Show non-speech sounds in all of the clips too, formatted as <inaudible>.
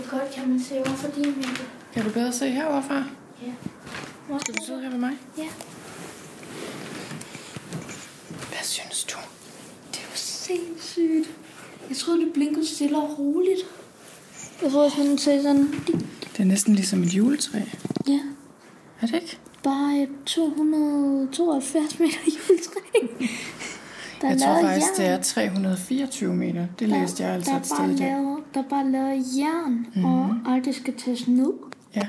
Hvor godt kan man se over for din vinkel? Kan du bedre se herovre fra? Ja. Skal du sidde her med mig? Ja. Hvad synes du? Det var sindssygt. Jeg troede, det blinkede stille og roligt. Jeg tror, sådan se sådan... Det er næsten ligesom et juletræ. Ja. Er det ikke? Bare et 272 meter juletræ. Der Jeg tror faktisk, det jern. er 324 meter. Det Der- læste jeg altså der et sted bare lavet, Der er bare lavet jern, mm-hmm. og aldrig skal tages ned. Ja.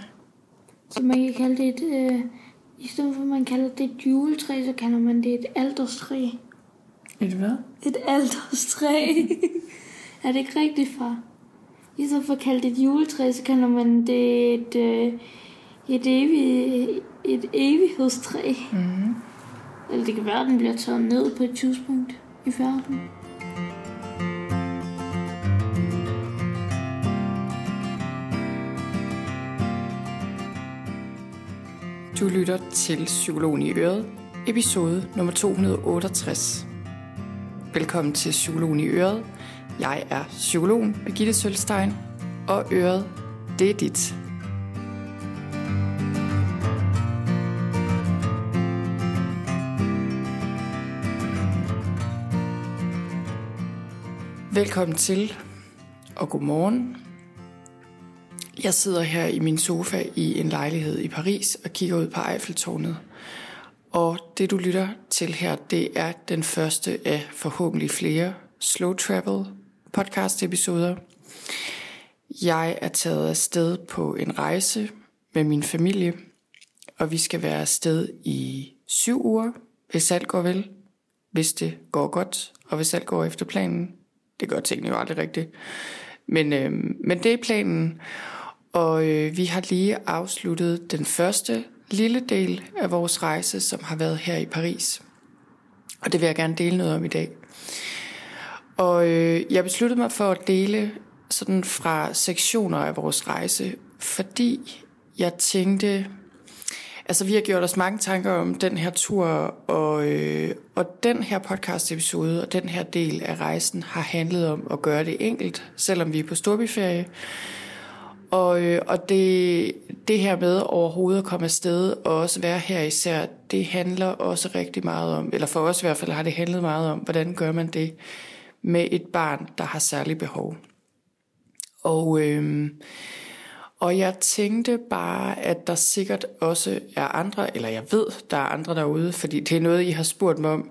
Så man kan kalde det et... Øh, I stedet for, at man kalder det et juletræ, så kalder man det et alderstræ. Et hvad? Et alderstræ. <laughs> er det ikke rigtigt, far? I stedet for at kalde det et juletræ, så kalder man det et, øh, et, evig, et evighedstræ. Mm-hmm. Eller det kan være, at den bliver taget ned på et tidspunkt i verden. Du lytter til Psykologen i Øret, episode nummer 268. Velkommen til Psykologen i Øret. Jeg er psykologen Birgitte Sølstein, og Øret, det er dit. Velkommen til, og god morgen. Jeg sidder her i min sofa i en lejlighed i Paris og kigger ud på Eiffeltårnet. Og det du lytter til her, det er den første af forhåbentlig flere Slow Travel podcast episoder. Jeg er taget afsted på en rejse med min familie, og vi skal være afsted i syv uger, hvis alt går vel, hvis det går godt, og hvis alt går efter planen. Det gør tingene jo aldrig rigtigt. Men, øh, men det er planen, og øh, vi har lige afsluttet den første lille del af vores rejse, som har været her i Paris. Og det vil jeg gerne dele noget om i dag. Og øh, jeg besluttede mig for at dele sådan fra sektioner af vores rejse, fordi jeg tænkte, altså vi har gjort os mange tanker om den her tur, og, øh, og den her podcast episode og den her del af rejsen har handlet om at gøre det enkelt, selvom vi er på storbyferie. Og, øh, og det, det her med overhovedet at komme afsted og også være her især, det handler også rigtig meget om, eller for os i hvert fald har det handlet meget om, hvordan gør man det med et barn, der har særlige behov. Og, øh, og jeg tænkte bare, at der sikkert også er andre, eller jeg ved, der er andre derude, fordi det er noget, I har spurgt mig om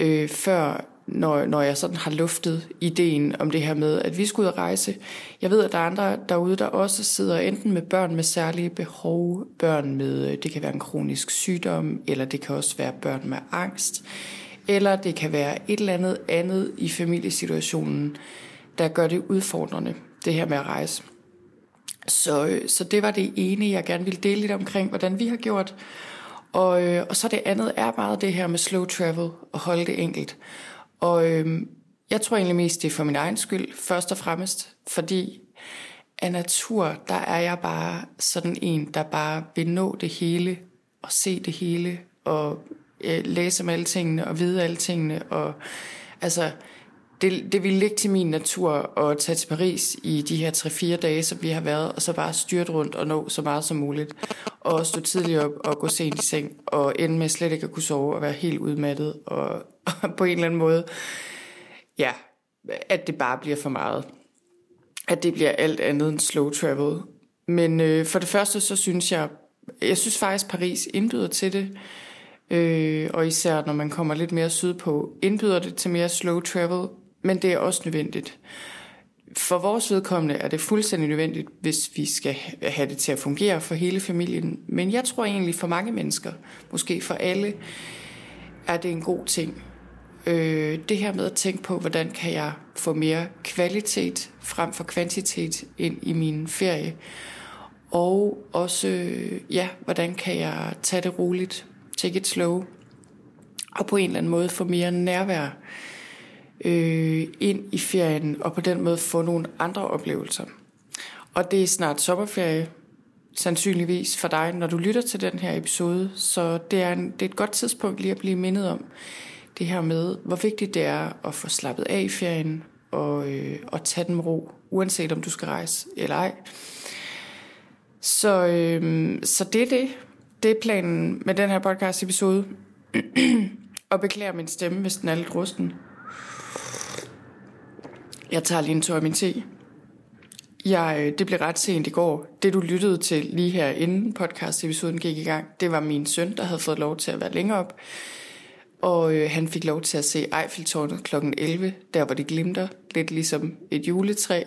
øh, før, når, når jeg sådan har luftet ideen om det her med, at vi skal ud og rejse. Jeg ved, at der er andre derude, der også sidder enten med børn med særlige behov, børn med, øh, det kan være en kronisk sygdom, eller det kan også være børn med angst, eller det kan være et eller andet andet i familiesituationen, der gør det udfordrende, det her med at rejse. Så, så det var det ene, jeg gerne ville dele lidt omkring, hvordan vi har gjort. Og, øh, og så det andet er meget det her med slow travel og holde det enkelt. Og øh, jeg tror egentlig mest, det er for min egen skyld, først og fremmest, fordi af natur, der er jeg bare sådan en, der bare vil nå det hele, og se det hele, og øh, læse om alle tingene, og vide alle tingene, og altså, det, det ville ligge til min natur at tage til Paris i de her 3-4 dage, som vi har været, og så bare styrt rundt og nå så meget som muligt. Og stå tidligt op og gå sent i seng, og ende med slet ikke at kunne sove og være helt udmattet, og, <laughs> og på en eller anden måde, ja, at det bare bliver for meget. At det bliver alt andet end slow travel. Men øh, for det første, så synes jeg, jeg synes faktisk, Paris indbyder til det, øh, og især når man kommer lidt mere sydpå, indbyder det til mere slow travel, men det er også nødvendigt. For vores vedkommende er det fuldstændig nødvendigt, hvis vi skal have det til at fungere for hele familien. Men jeg tror egentlig for mange mennesker, måske for alle, er det en god ting. Øh, det her med at tænke på, hvordan kan jeg få mere kvalitet frem for kvantitet ind i min ferie. Og også, ja, hvordan kan jeg tage det roligt, take it slow, og på en eller anden måde få mere nærvær øh, ind i ferien, og på den måde få nogle andre oplevelser. Og det er snart sommerferie, sandsynligvis for dig, når du lytter til den her episode, så det er, en, det er et godt tidspunkt lige at blive mindet om det her med, hvor vigtigt det er at få slappet af i ferien, og, øh, og tage den ro, uanset om du skal rejse eller ej. Så, øh, så det er det. Det er planen med den her podcast episode. <clears throat> og beklager min stemme, hvis den er lidt rusten. Jeg tager lige en tør min te. Jeg, øh, det blev ret sent i går. Det du lyttede til lige her inden podcast-episoden gik i gang, det var min søn, der havde fået lov til at være længere op. Og øh, han fik lov til at se Eiffeltårnet kl. 11, der hvor det glimter, lidt ligesom et juletræ.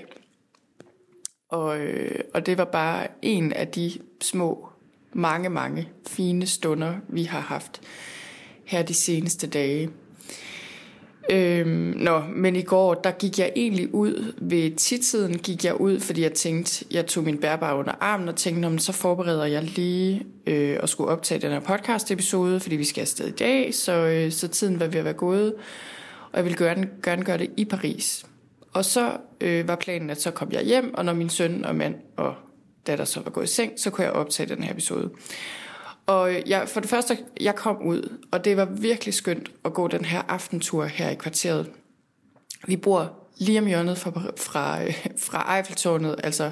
Og, øh, og det var bare en af de små, mange, mange fine stunder, vi har haft her de seneste dage. Øhm, nå, men i går, der gik jeg egentlig ud, ved tidtiden gik jeg ud, fordi jeg tænkte, jeg tog min bærbare under armen og tænkte, om så forbereder jeg lige øh, at skulle optage den her podcast episode, fordi vi skal afsted i dag, så, øh, så tiden var ved at være gået, og jeg ville gerne, gerne gøre det i Paris. Og så øh, var planen, at så kom jeg hjem, og når min søn og mand og datter så var gået i seng, så kunne jeg optage den her episode. Og jeg, for det første, jeg kom ud, og det var virkelig skønt at gå den her aftentur her i kvarteret. Vi bor lige om hjørnet fra, fra, <laughs> fra Eiffeltårnet, altså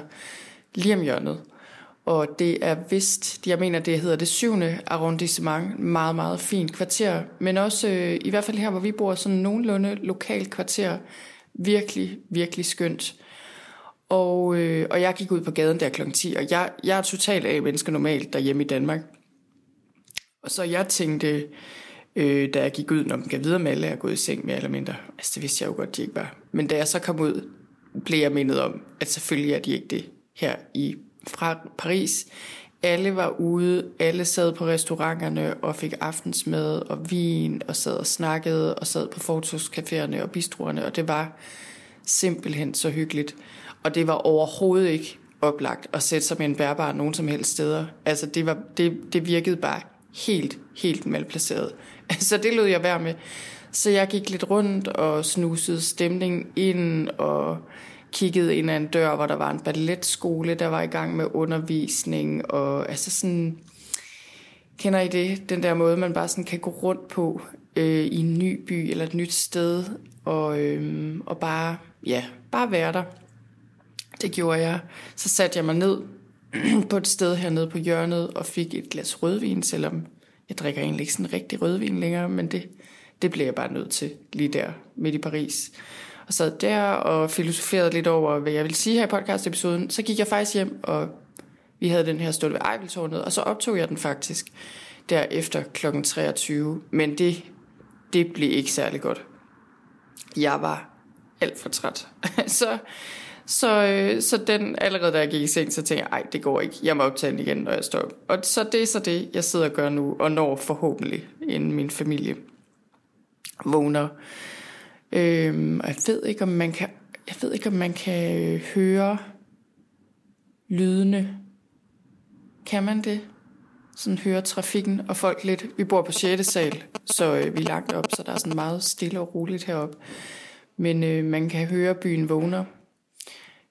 lige om hjørnet. Og det er vist, jeg mener det hedder det syvende arrondissement, meget, meget fint kvarter. Men også, øh, i hvert fald her hvor vi bor, sådan nogenlunde lokalt kvarter. Virkelig, virkelig skønt. Og, øh, og jeg gik ud på gaden der kl. 10, og jeg, jeg er totalt af mennesker normalt derhjemme i Danmark. Og så jeg tænkte, øh, da jeg gik ud, når man kan videre med alle er gået i seng mere eller mindre. Altså det vidste jeg jo godt, de ikke var. Men da jeg så kom ud, blev jeg mindet om, at selvfølgelig er de ikke det her i fra Paris. Alle var ude, alle sad på restauranterne og fik aftensmad og vin og sad og snakkede og sad på fortogscaféerne og bistroerne, og det var simpelthen så hyggeligt. Og det var overhovedet ikke oplagt at sætte sig med en bærbar nogen som helst steder. Altså det, var, det, det virkede bare helt, helt malplaceret. <laughs> Så det lød jeg være med. Så jeg gik lidt rundt og snusede stemningen ind og kiggede ind ad en dør, hvor der var en balletskole, der var i gang med undervisning. Og altså sådan, kender I det? Den der måde, man bare sådan kan gå rundt på øh, i en ny by eller et nyt sted. Og, øh, og bare, ja, bare være der. Det gjorde jeg. Så satte jeg mig ned <clears throat> på et sted hernede på hjørnet og fik et glas rødvin, selvom jeg drikker egentlig ikke sådan rigtig rødvin længere, men det, det blev jeg bare nødt til lige der midt i Paris. Og sad der og filosoferede lidt over, hvad jeg vil sige her i podcast-episoden. Så gik jeg faktisk hjem, og vi havde den her stund ved Eiffeltårnet, og så optog jeg den faktisk derefter kl. 23. Men det, det blev ikke særlig godt. Jeg var alt for træt. <laughs> så så, øh, så den, allerede da jeg gik i seng, så tænkte jeg, ej, det går ikke. Jeg må optage den igen, når jeg står op. Og så det er så det, jeg sidder og gør nu, og når forhåbentlig, inden min familie vågner. Øhm, og jeg ved ikke, om man kan, jeg ved ikke, om man kan øh, høre lydene. Kan man det? Sådan høre trafikken og folk lidt. Vi bor på 6. sal, så øh, vi er lagt op, så der er sådan meget stille og roligt heroppe. Men øh, man kan høre byen vågner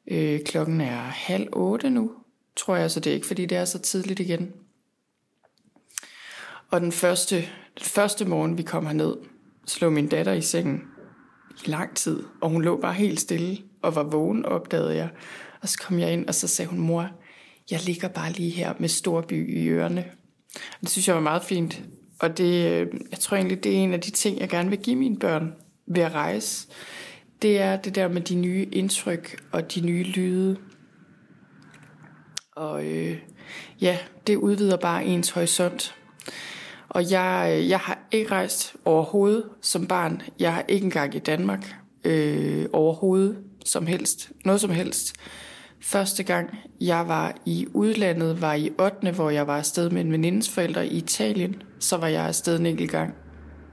Øh, klokken er halv otte nu, tror jeg, så det er ikke, fordi det er så tidligt igen. Og den første, den første morgen, vi kom herned, slog min datter i sengen i lang tid, og hun lå bare helt stille og var vågen, opdagede jeg. Og så kom jeg ind, og så sagde hun, mor, jeg ligger bare lige her med storby i ørerne. Og det synes jeg var meget fint. Og det, øh, jeg tror egentlig, det er en af de ting, jeg gerne vil give mine børn ved at rejse det er det der med de nye indtryk og de nye lyde. Og øh, ja, det udvider bare ens horisont. Og jeg, øh, jeg har ikke rejst overhovedet som barn. Jeg har ikke engang i Danmark øh, overhovedet som helst. Noget som helst. Første gang jeg var i udlandet var i 8. hvor jeg var afsted med en venindes forældre i Italien. Så var jeg afsted en enkelt gang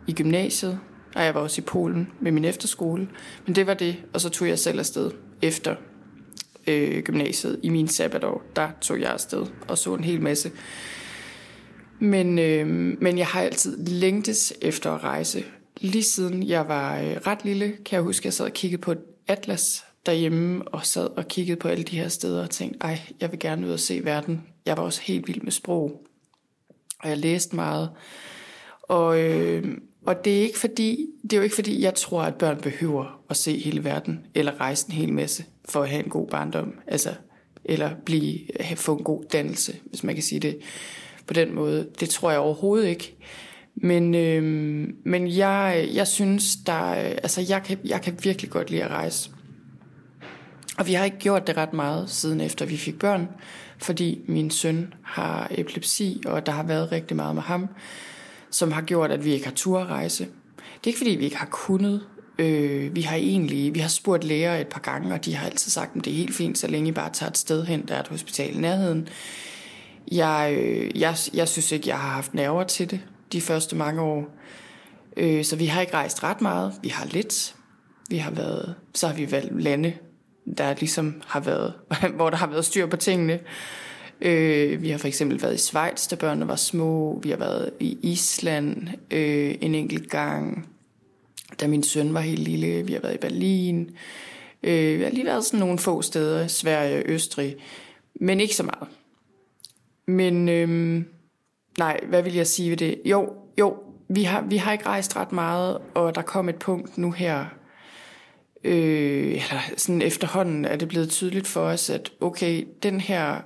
i gymnasiet og jeg var også i Polen med min efterskole. Men det var det, og så tog jeg selv afsted efter øh, gymnasiet i min sabbatår. Der tog jeg afsted og så en hel masse. Men, øh, men jeg har altid længtes efter at rejse. Lige siden jeg var øh, ret lille, kan jeg huske, at jeg sad og kiggede på et atlas derhjemme og sad og kiggede på alle de her steder og tænkte, ej, jeg vil gerne ud og se verden. Jeg var også helt vild med sprog, og jeg læste meget. Og, øh, og det er, ikke fordi, det er jo ikke fordi, jeg tror, at børn behøver at se hele verden, eller rejse en hel masse, for at have en god barndom, altså, eller blive, have, få en god dannelse, hvis man kan sige det på den måde. Det tror jeg overhovedet ikke. Men, øh, men jeg, jeg synes, der, altså jeg kan, jeg kan virkelig godt lide at rejse. Og vi har ikke gjort det ret meget siden efter vi fik børn, fordi min søn har epilepsi, og der har været rigtig meget med ham, som har gjort, at vi ikke har tur rejse. Det er ikke fordi, vi ikke har kunnet. Øh, vi har egentlig, vi har spurgt læger et par gange, og de har altid sagt, at det er helt fint, så længe I bare tager et sted hen, der er et hospital i nærheden. Jeg, øh, jeg, jeg synes ikke, jeg har haft nerver til det de første mange år. Øh, så vi har ikke rejst ret meget. Vi har lidt. Vi har været, så har vi valgt lande, der ligesom har været, <laughs> hvor der har været styr på tingene. Øh, vi har for eksempel været i Schweiz, da børnene var små. Vi har været i Island øh, en enkelt gang, da min søn var helt lille. Vi har været i Berlin. Øh, vi har lige været sådan nogle få steder, Sverige og Østrig, men ikke så meget. Men øh, nej, hvad vil jeg sige ved det? Jo, jo, vi har, vi har ikke rejst ret meget, og der kom et punkt nu her, øh, eller sådan efterhånden er det blevet tydeligt for os, at okay, den her,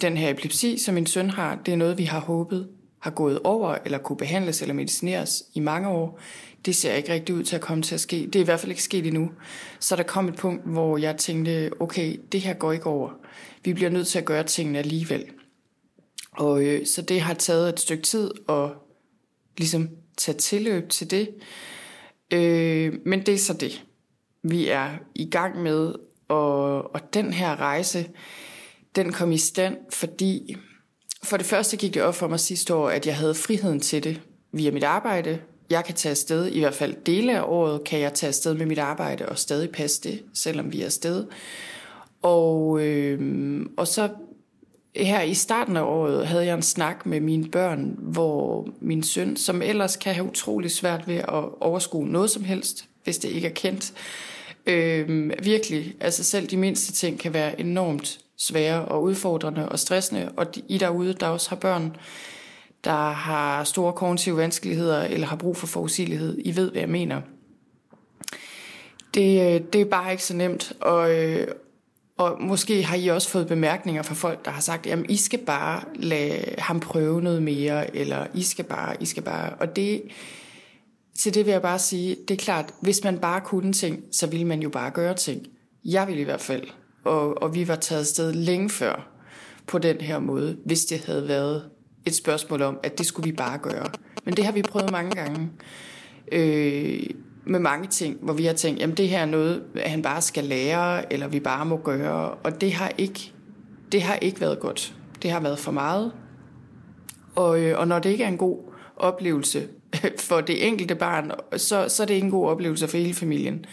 den her epilepsi, som min søn har, det er noget, vi har håbet har gået over, eller kunne behandles eller medicineres i mange år. Det ser ikke rigtig ud til at komme til at ske. Det er i hvert fald ikke sket endnu. Så der kom et punkt, hvor jeg tænkte, okay, det her går ikke over. Vi bliver nødt til at gøre tingene alligevel. Og øh, så det har taget et stykke tid at ligesom tage tilløb til det. Øh, men det er så det. Vi er i gang med, og, og den her rejse, den kom i stand, fordi for det første gik det op for mig sidste år, at jeg havde friheden til det via mit arbejde. Jeg kan tage afsted, i hvert fald dele af året kan jeg tage afsted med mit arbejde og stadig passe det, selvom vi er afsted. Og, øh, og så her i starten af året havde jeg en snak med mine børn, hvor min søn, som ellers kan have utrolig svært ved at overskue noget som helst, hvis det ikke er kendt, øh, virkelig, altså selv de mindste ting kan være enormt svære og udfordrende og stressende, og I derude, der også har børn, der har store kognitive vanskeligheder eller har brug for forudsigelighed, I ved, hvad jeg mener. Det, øh, det er bare ikke så nemt, og, øh, og måske har I også fået bemærkninger fra folk, der har sagt, jamen I skal bare lade ham prøve noget mere, eller I skal bare, I skal bare. Og det, til det vil jeg bare sige, det er klart, hvis man bare kunne ting, så ville man jo bare gøre ting. Jeg vil i hvert fald. Og, og vi var taget sted længe før på den her måde, hvis det havde været et spørgsmål om, at det skulle vi bare gøre. Men det har vi prøvet mange gange. Øh, med mange ting, hvor vi har tænkt, jamen det her er noget, han bare skal lære, eller vi bare må gøre, og det har ikke, det har ikke været godt. Det har været for meget. Og, øh, og når det ikke er en god oplevelse <laughs> for det enkelte barn, så, så er det ikke en god oplevelse for hele familien.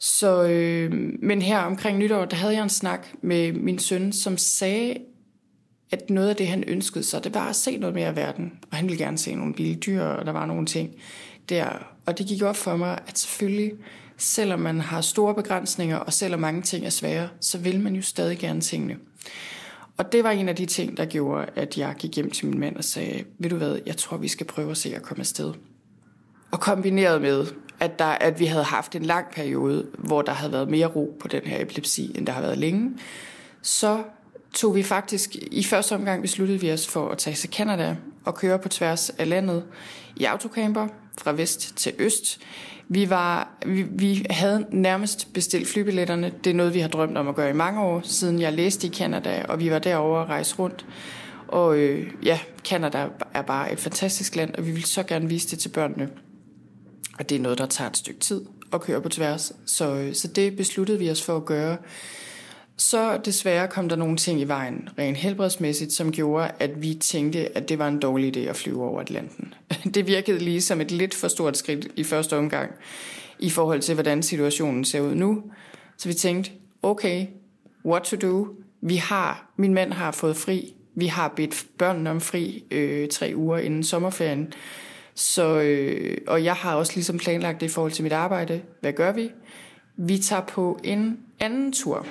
Så, øh, men her omkring nytår, der havde jeg en snak med min søn, som sagde, at noget af det, han ønskede sig, det var at se noget mere af verden. Og han ville gerne se nogle vilde dyr, og der var nogle ting der. Og det gik op for mig, at selvfølgelig, selvom man har store begrænsninger, og selvom mange ting er svære, så vil man jo stadig gerne tingene. Og det var en af de ting, der gjorde, at jeg gik hjem til min mand og sagde, ved du hvad, jeg tror, vi skal prøve at se at komme afsted. Og kombineret med, at, der, at vi havde haft en lang periode, hvor der havde været mere ro på den her epilepsi, end der har været længe, så tog vi faktisk, i første omgang besluttede vi os for at tage til Canada og køre på tværs af landet i autocamper fra vest til øst. Vi, var, vi, vi havde nærmest bestilt flybilletterne. Det er noget, vi har drømt om at gøre i mange år, siden jeg læste i Canada, og vi var derovre og rejse rundt. Og øh, ja, Canada er bare et fantastisk land, og vi vil så gerne vise det til børnene. Og det er noget, der tager et stykke tid at køre på tværs. Så, øh, så det besluttede vi os for at gøre. Så desværre kom der nogle ting i vejen, rent helbredsmæssigt, som gjorde, at vi tænkte, at det var en dårlig idé at flyve over Atlanten. <laughs> Det virkede lige som et lidt for stort skridt i første omgang, i forhold til, hvordan situationen ser ud nu. Så vi tænkte, okay, what to do? Vi har, min mand har fået fri. Vi har bedt børnene om fri øh, tre uger inden sommerferien. Så, øh, og jeg har også ligesom planlagt det i forhold til mit arbejde. Hvad gør vi? Vi tager på en anden tur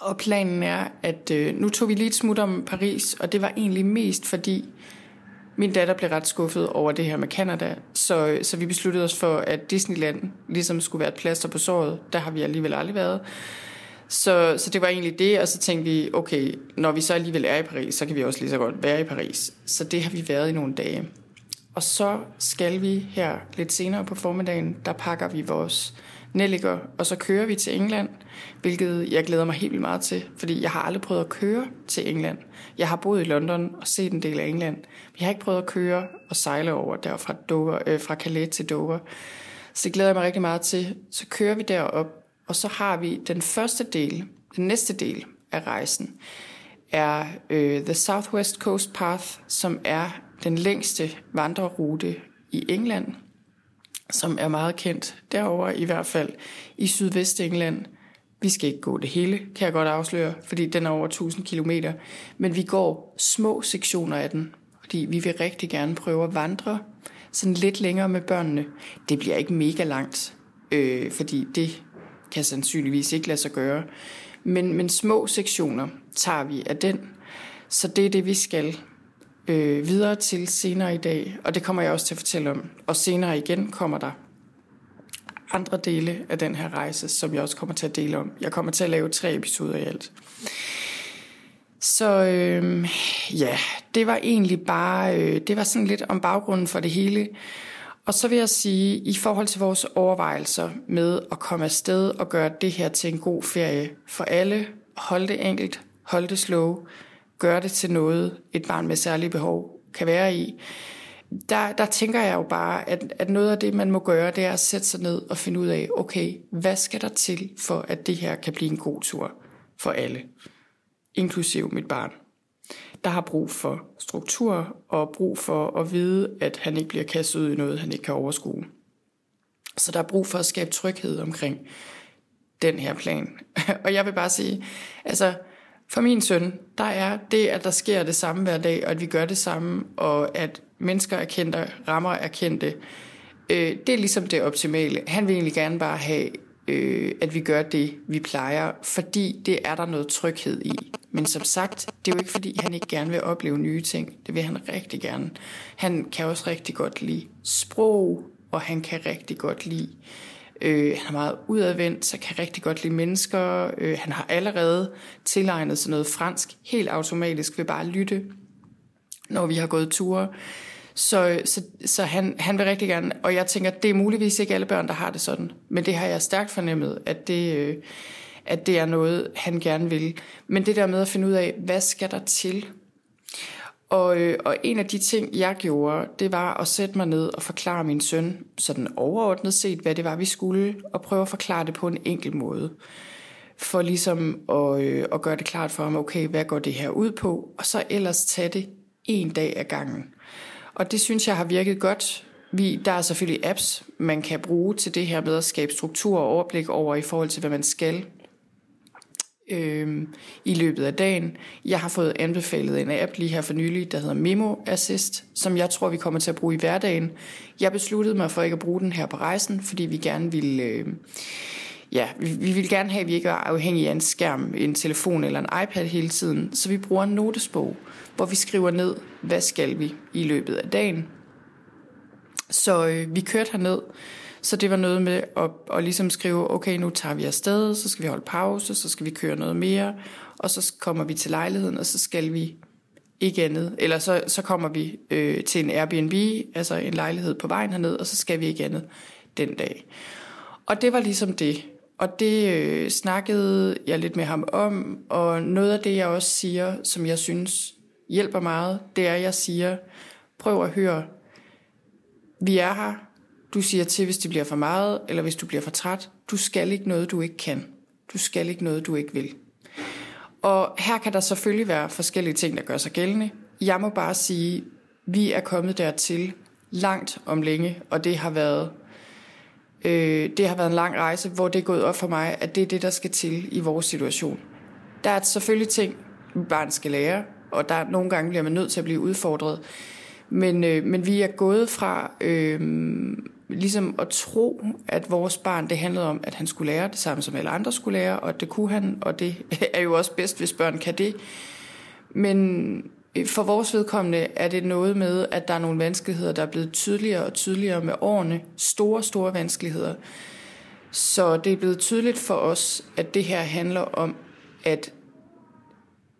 og planen er, at øh, nu tog vi lige et smut om Paris, og det var egentlig mest fordi min datter blev ret skuffet over det her med Canada, så, øh, så vi besluttede os for, at Disneyland ligesom skulle være et plaster på såret. Der har vi alligevel aldrig været. Så, så det var egentlig det, og så tænkte vi, okay, når vi så alligevel er i Paris, så kan vi også lige så godt være i Paris. Så det har vi været i nogle dage. Og så skal vi her lidt senere på formiddagen, der pakker vi vores nelliker, og så kører vi til England, hvilket jeg glæder mig helt vildt meget til, fordi jeg har aldrig prøvet at køre til England. Jeg har boet i London og set en del af England, men jeg har ikke prøvet at køre og sejle over der fra, Dover, øh, fra Calais til Dover. Så det glæder jeg mig rigtig meget til. Så kører vi derop, og så har vi den første del, den næste del af rejsen, er øh, The Southwest Coast Path, som er den længste vandrerute i England, som er meget kendt derover i hvert fald i sydvest England. Vi skal ikke gå det hele, kan jeg godt afsløre, fordi den er over 1000 km. Men vi går små sektioner af den, fordi vi vil rigtig gerne prøve at vandre sådan lidt længere med børnene. Det bliver ikke mega langt, øh, fordi det kan sandsynligvis ikke lade sig gøre. Men, men små sektioner tager vi af den, så det er det, vi skal øh, videre til senere i dag, og det kommer jeg også til at fortælle om. Og senere igen kommer der andre dele af den her rejse, som jeg også kommer til at dele om. Jeg kommer til at lave tre episoder i alt. Så øh, ja, det var egentlig bare, øh, det var sådan lidt om baggrunden for det hele. Og så vil jeg sige, i forhold til vores overvejelser med at komme afsted og gøre det her til en god ferie for alle, hold det enkelt, hold det slow, gøre det til noget, et barn med særlige behov kan være i, der, der tænker jeg jo bare, at, at noget af det, man må gøre, det er at sætte sig ned og finde ud af, okay, hvad skal der til, for at det her kan blive en god tur for alle, inklusiv mit barn der har brug for struktur og brug for at vide, at han ikke bliver kastet ud i noget, han ikke kan overskue. Så der er brug for at skabe tryghed omkring den her plan. <laughs> og jeg vil bare sige, altså for min søn, der er det, at der sker det samme hver dag, og at vi gør det samme, og at mennesker er kendte, rammer er kendte, øh, det er ligesom det optimale. Han vil egentlig gerne bare have, øh, at vi gør det, vi plejer, fordi det er der noget tryghed i. Men som sagt, det er jo ikke fordi, han ikke gerne vil opleve nye ting. Det vil han rigtig gerne. Han kan også rigtig godt lide sprog, og han kan rigtig godt lide Øh, han er meget udadvendt, så kan rigtig godt lide mennesker. Øh, han har allerede tilegnet sig noget fransk helt automatisk ved bare at lytte, når vi har gået ture. Så, så, så han, han vil rigtig gerne, og jeg tænker, det er muligvis ikke alle børn, der har det sådan, men det har jeg stærkt fornemmet, at det, øh, at det er noget, han gerne vil. Men det der med at finde ud af, hvad skal der til? Og, øh, og en af de ting, jeg gjorde, det var at sætte mig ned og forklare min søn, sådan overordnet set, hvad det var, vi skulle, og prøve at forklare det på en enkel måde. For ligesom at, øh, at gøre det klart for ham, okay, hvad går det her ud på? Og så ellers tage det en dag ad gangen. Og det synes jeg har virket godt. Vi, der er selvfølgelig apps, man kan bruge til det her med at skabe struktur og overblik over i forhold til, hvad man skal øh, i løbet af dagen. Jeg har fået anbefalet en app lige her for nylig, der hedder Memo Assist, som jeg tror, vi kommer til at bruge i hverdagen. Jeg besluttede mig for ikke at bruge den her på rejsen, fordi vi gerne ville... Øh, ja, vi, vi vil gerne have, at vi ikke er afhængige af en skærm, en telefon eller en iPad hele tiden. Så vi bruger en notesbog, hvor vi skriver ned, hvad skal vi i løbet af dagen. Så øh, vi kørte herned, så det var noget med at, at ligesom skrive, okay, nu tager vi afsted, så skal vi holde pause, så skal vi køre noget mere, og så kommer vi til lejligheden, og så skal vi ikke andet. Eller så, så kommer vi øh, til en Airbnb, altså en lejlighed på vejen herned, og så skal vi ikke andet den dag. Og det var ligesom det. Og det øh, snakkede jeg lidt med ham om, og noget af det, jeg også siger, som jeg synes hjælper meget, det er, at jeg siger, prøv at høre, vi er her, du siger til, hvis det bliver for meget, eller hvis du bliver for træt. Du skal ikke noget, du ikke kan. Du skal ikke noget, du ikke vil. Og her kan der selvfølgelig være forskellige ting, der gør sig gældende. Jeg må bare sige, vi er kommet dertil langt om længe, og det har været øh, det har været en lang rejse, hvor det er gået op for mig, at det er det, der skal til i vores situation. Der er selvfølgelig ting, barn skal lære, og der nogle gange bliver man nødt til at blive udfordret. Men, øh, men vi er gået fra øh, ligesom at tro, at vores barn, det handlede om, at han skulle lære det samme, som alle andre skulle lære, og det kunne han, og det <laughs> er jo også bedst, hvis børn kan det. Men, øh, for vores vedkommende er det noget med, at der er nogle vanskeligheder, der er blevet tydeligere og tydeligere med årene. Store, store vanskeligheder. Så det er blevet tydeligt for os, at det her handler om, at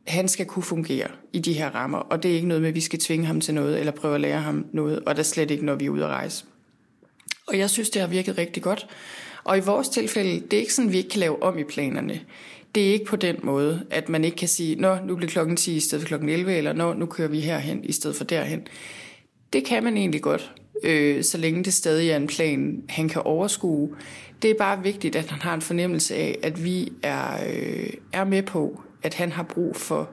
han skal kunne fungere i de her rammer, og det er ikke noget med, at vi skal tvinge ham til noget, eller prøve at lære ham noget, og der er slet ikke, når vi er ude at rejse. Og jeg synes, det har virket rigtig godt. Og i vores tilfælde, det er ikke sådan, at vi ikke kan lave om i planerne. Det er ikke på den måde, at man ikke kan sige, nå, nu bliver klokken 10 i stedet for klokken 11, eller nå, nu kører vi herhen i stedet for derhen. Det kan man egentlig godt, øh, så længe det stadig er en plan, han kan overskue. Det er bare vigtigt, at han har en fornemmelse af, at vi er, øh, er med på, at han har brug for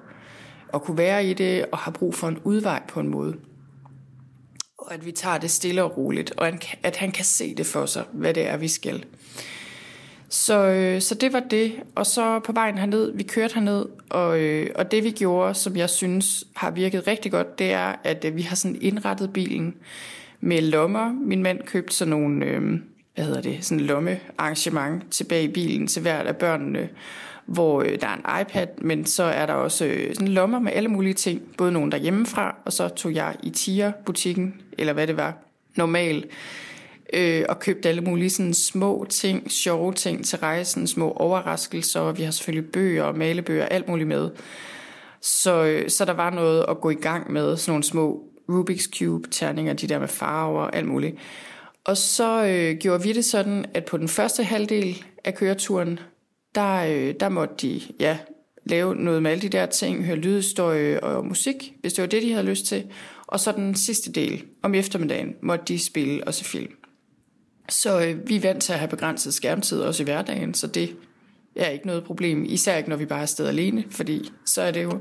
at kunne være i det, og har brug for en udvej på en måde. Og at vi tager det stille og roligt, og at han kan se det for sig, hvad det er, vi skal. Så, øh, så det var det. Og så på vejen herned, vi kørte herned, og, øh, og det vi gjorde, som jeg synes har virket rigtig godt, det er, at øh, vi har sådan indrettet bilen med lommer. Min mand købte sådan nogle, øh, hvad hedder det, sådan lomme lommearrangement tilbage i bilen til hvert af børnene hvor øh, der er en iPad, men så er der også øh, sådan lommer med alle mulige ting, både nogen der hjemmefra, og så tog jeg i Tia-butikken, eller hvad det var, normalt, øh, og købte alle mulige sådan små ting, sjove ting til rejsen, små overraskelser, og vi har selvfølgelig bøger og malebøger, alt muligt med. Så, øh, så der var noget at gå i gang med, sådan nogle små Rubik's Cube-terninger, de der med farver og alt muligt. Og så øh, gjorde vi det sådan, at på den første halvdel af køreturen, der, øh, der måtte de ja, lave noget med alle de der ting, høre lydstøj og musik, hvis det var det, de havde lyst til. Og så den sidste del, om eftermiddagen, måtte de spille og se film. Så øh, vi er vant til at have begrænset skærmtid også i hverdagen, så det er ikke noget problem. Især ikke, når vi bare er afsted alene, fordi så er det jo...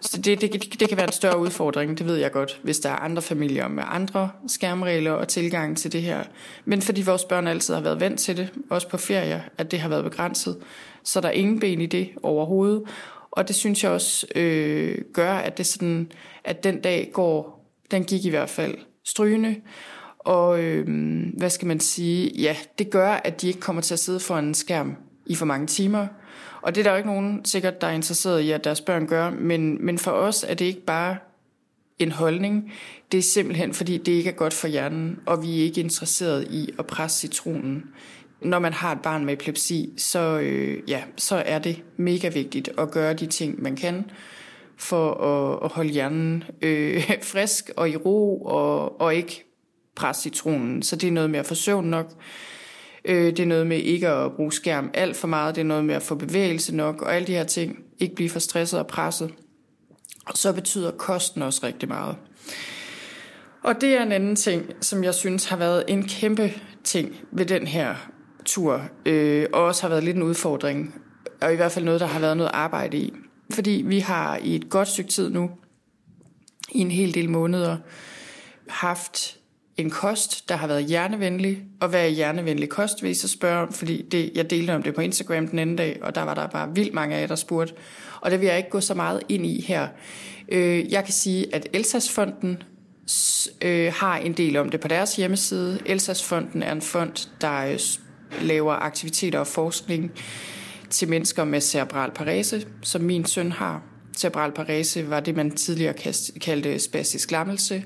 Så det, det, det kan være en større udfordring, det ved jeg godt, hvis der er andre familier med andre skærmregler og tilgang til det her. Men fordi vores børn altid har været vant til det, også på ferie, at det har været begrænset, så der er ingen ben i det overhovedet. Og det synes jeg også øh, gør, at det sådan, at den dag går, den gik i hvert fald strygende. Og øh, hvad skal man sige? Ja, det gør, at de ikke kommer til at sidde for en skærm i for mange timer. Og det er der jo ikke nogen sikkert, der er interesseret i, at deres børn gør, men, men for os er det ikke bare en holdning. Det er simpelthen, fordi det ikke er godt for hjernen, og vi er ikke interesseret i at presse citronen. Når man har et barn med epilepsi, så, øh, ja, så er det mega vigtigt at gøre de ting, man kan, for at, at holde hjernen øh, <laughs> frisk og i ro, og, og ikke presse citronen. Så det er noget med at få søvn nok. Øh, det er noget med ikke at bruge skærm alt for meget. Det er noget med at få bevægelse nok, og alle de her ting. Ikke blive for stresset og presset. Og så betyder kosten også rigtig meget. Og det er en anden ting, som jeg synes har været en kæmpe ting ved den her tur, øh, og også har været lidt en udfordring, og i hvert fald noget, der har været noget arbejde i. Fordi vi har i et godt stykke tid nu, i en hel del måneder, haft en kost, der har været hjernevenlig. Og hvad er hjernevenlig kost, vil I så spørge om? Fordi det, jeg delte om det på Instagram den anden dag, og der var der bare vildt mange af jer, der spurgte. Og det vil jeg ikke gå så meget ind i her. Øh, jeg kan sige, at Elsasfonden øh, har en del om det på deres hjemmeside. Elsasfonden er en fond, der øh, laver aktiviteter og forskning til mennesker med cerebral parese, som min søn har. Cerebral parese var det, man tidligere kaldte spastisk lammelse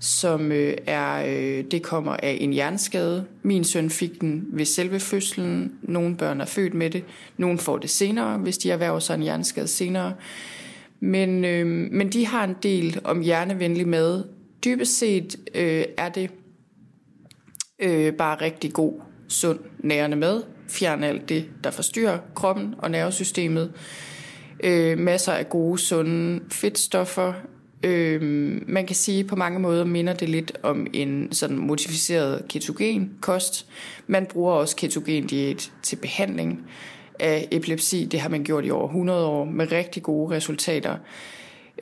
som øh, er, øh, det kommer af en hjerneskade. Min søn fik den ved selve fødslen. Nogle børn er født med det. Nogle får det senere, hvis de erhverver sig en hjerneskade senere. Men, øh, men de har en del om hjernevenlig mad. Dybest set øh, er det øh, bare rigtig god, sund, nærende mad. Fjern alt det, der forstyrrer kroppen og nervesystemet. Øh, masser af gode, sunde fedtstoffer, Øh, man kan sige, at på mange måder minder det lidt om en sådan modificeret ketogen kost. Man bruger også ketogen diæt til behandling af epilepsi. Det har man gjort i over 100 år med rigtig gode resultater.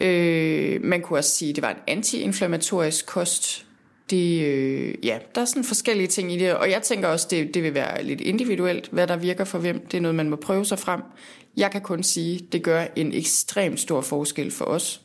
Øh, man kunne også sige, at det var en antiinflammatorisk kost. Det, øh, ja, der er sådan forskellige ting i det, og jeg tænker også, det, det vil være lidt individuelt, hvad der virker for hvem. Det er noget, man må prøve sig frem. Jeg kan kun sige, at det gør en ekstremt stor forskel for os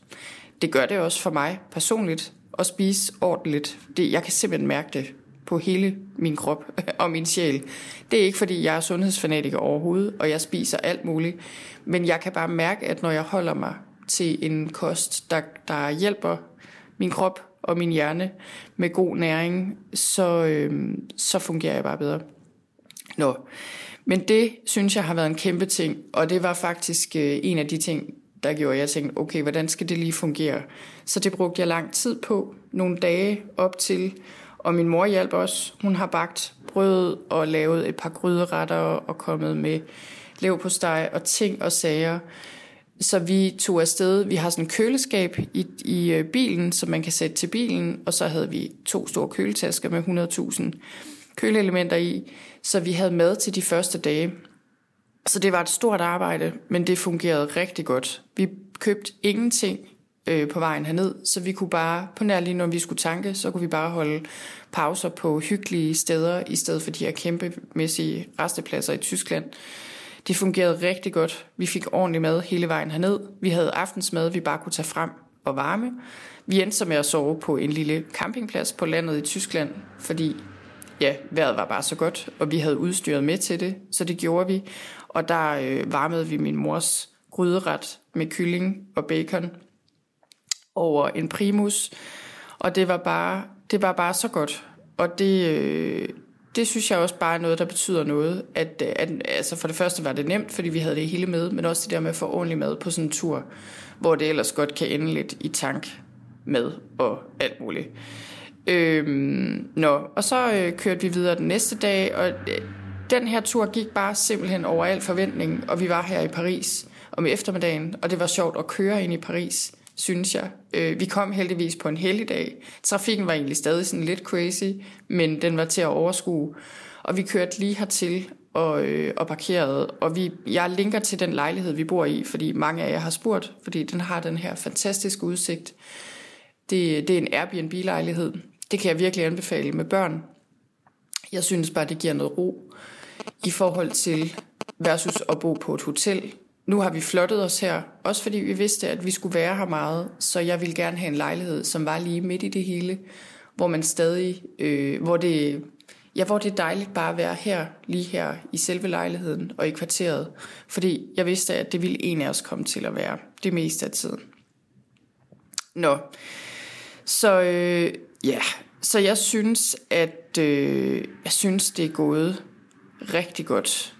det gør det også for mig personligt at spise ordentligt. Det, jeg kan simpelthen mærke det på hele min krop <laughs> og min sjæl. Det er ikke, fordi jeg er sundhedsfanatiker overhovedet, og jeg spiser alt muligt. Men jeg kan bare mærke, at når jeg holder mig til en kost, der, der hjælper min krop og min hjerne med god næring, så, øh, så fungerer jeg bare bedre. Nå, men det synes jeg har været en kæmpe ting, og det var faktisk øh, en af de ting, der gjorde, at jeg tænkte, okay, hvordan skal det lige fungere? Så det brugte jeg lang tid på, nogle dage op til, og min mor hjalp også. Hun har bagt brød og lavet et par gryderetter og kommet med lev på steg og ting og sager. Så vi tog afsted. Vi har sådan en køleskab i, i øh, bilen, som man kan sætte til bilen, og så havde vi to store køletasker med 100.000 køleelementer i, så vi havde mad til de første dage. Så det var et stort arbejde, men det fungerede rigtig godt. Vi købte ingenting øh, på vejen herned, så vi kunne bare, på nær lige når vi skulle tanke, så kunne vi bare holde pauser på hyggelige steder, i stedet for de her kæmpemæssige restepladser i Tyskland. Det fungerede rigtig godt. Vi fik ordentlig mad hele vejen herned. Vi havde aftensmad, vi bare kunne tage frem og varme. Vi endte så med at sove på en lille campingplads på landet i Tyskland, fordi ja, vejret var bare så godt, og vi havde udstyret med til det, så det gjorde vi. Og der øh, varmede vi min mors gryderet med kylling og bacon over en primus, og det var bare, det var bare så godt. Og det, øh, det synes jeg også bare er noget, der betyder noget. At, øh, at, altså for det første var det nemt, fordi vi havde det hele med, men også det der med at få ordentlig mad på sådan en tur, hvor det ellers godt kan ende lidt i tank med og alt muligt. Øhm, nå, og så øh, kørte vi videre den næste dag, og øh, den her tur gik bare simpelthen over al forventning, og vi var her i Paris om eftermiddagen, og det var sjovt at køre ind i Paris, synes jeg. Øh, vi kom heldigvis på en helligdag. Trafikken var egentlig stadig sådan lidt crazy, men den var til at overskue. Og vi kørte lige hertil og, øh, og parkerede, og vi, jeg linker til den lejlighed, vi bor i, fordi mange af jer har spurgt, fordi den har den her fantastiske udsigt. Det, det er en Airbnb-lejlighed, det kan jeg virkelig anbefale med børn. Jeg synes bare, det giver noget ro i forhold til versus at bo på et hotel. Nu har vi flottet os her, også fordi vi vidste, at vi skulle være her meget, så jeg ville gerne have en lejlighed, som var lige midt i det hele, hvor man stadig, øh, hvor det, ja, hvor det er dejligt bare at være her, lige her i selve lejligheden og i kvarteret, fordi jeg vidste, at det ville en af os komme til at være det meste af tiden. Nå, så øh, ja, så jeg synes, at øh, jeg synes, det er gået rigtig godt.